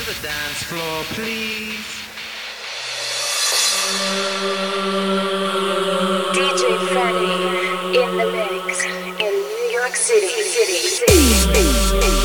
to the dance floor, please. DJ Fanny in the mix in New York City. City, City.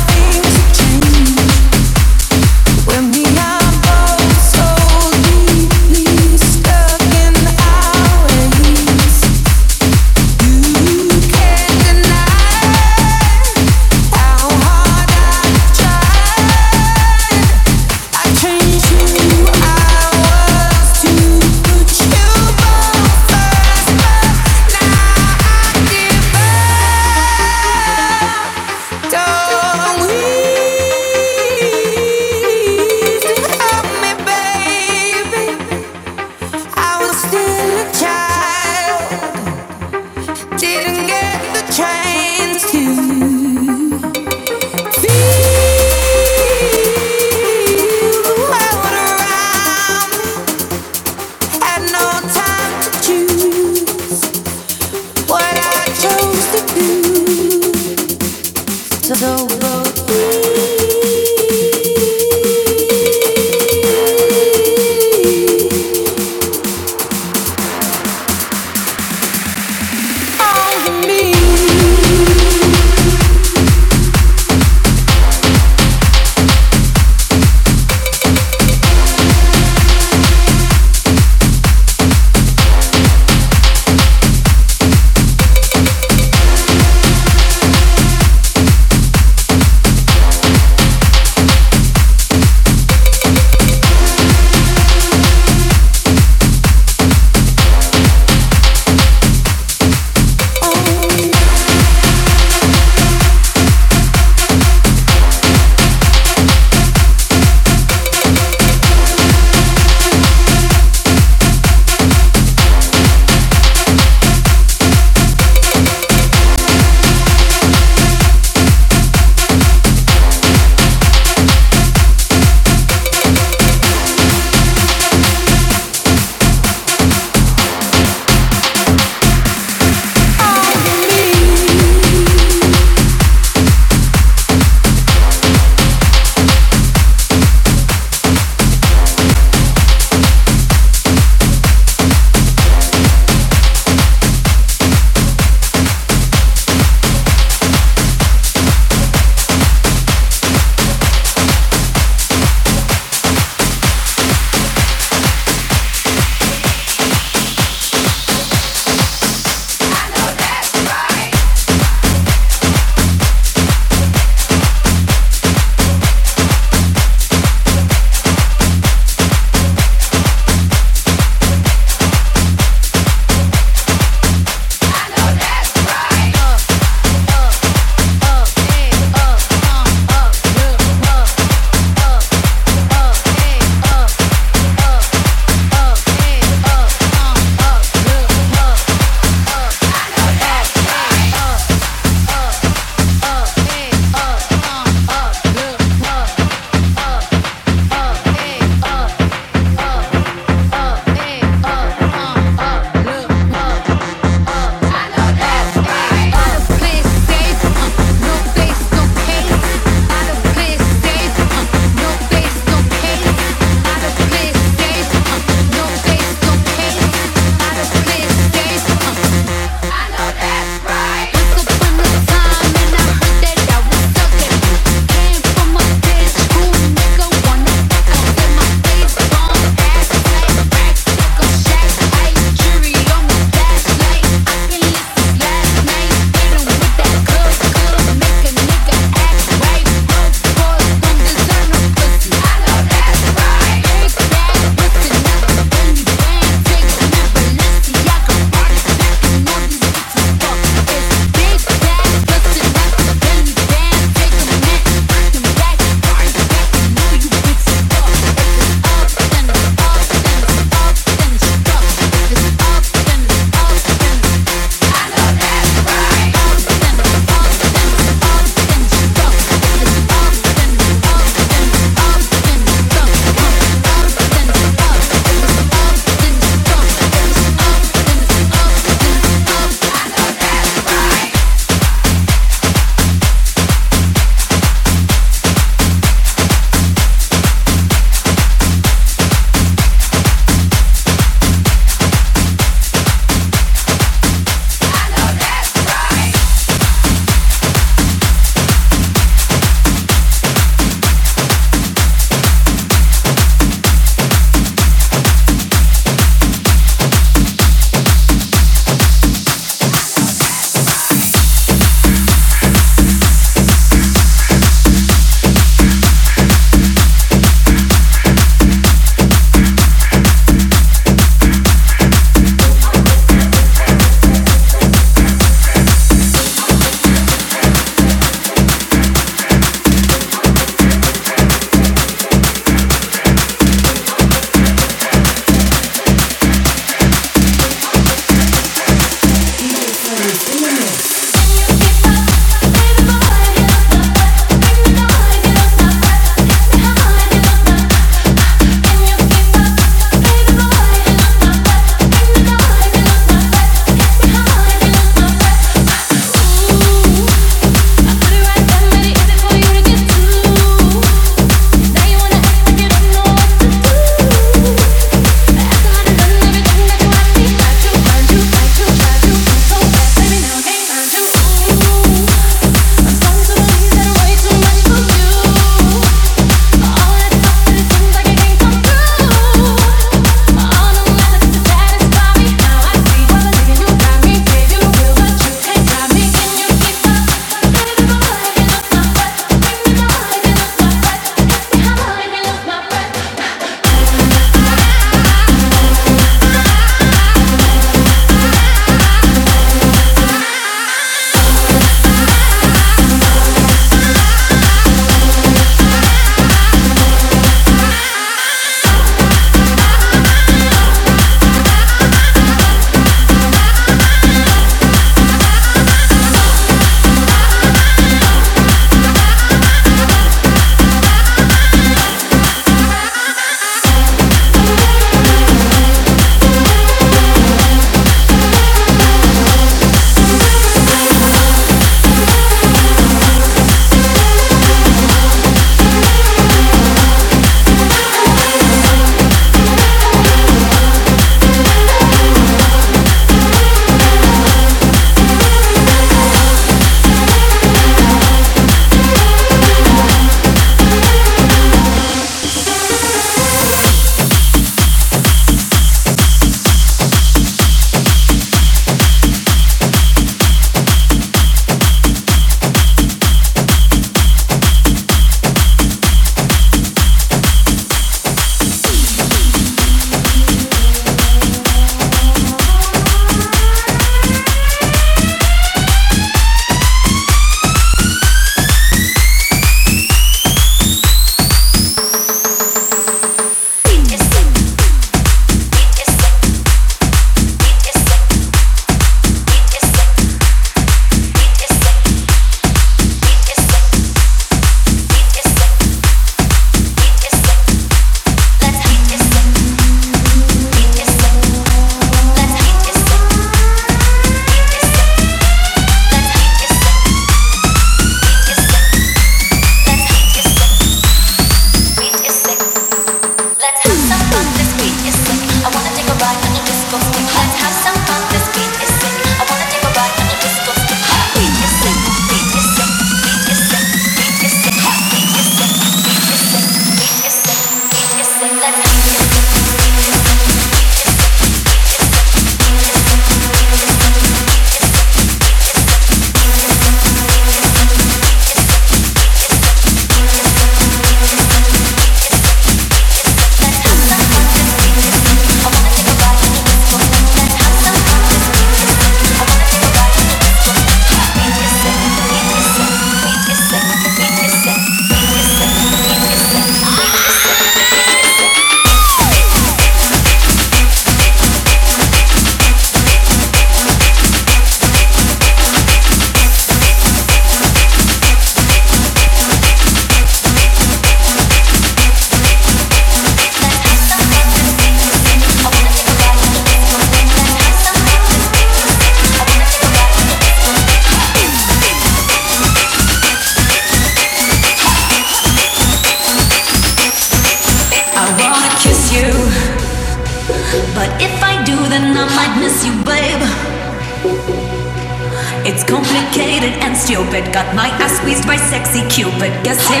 Cupid. Guess he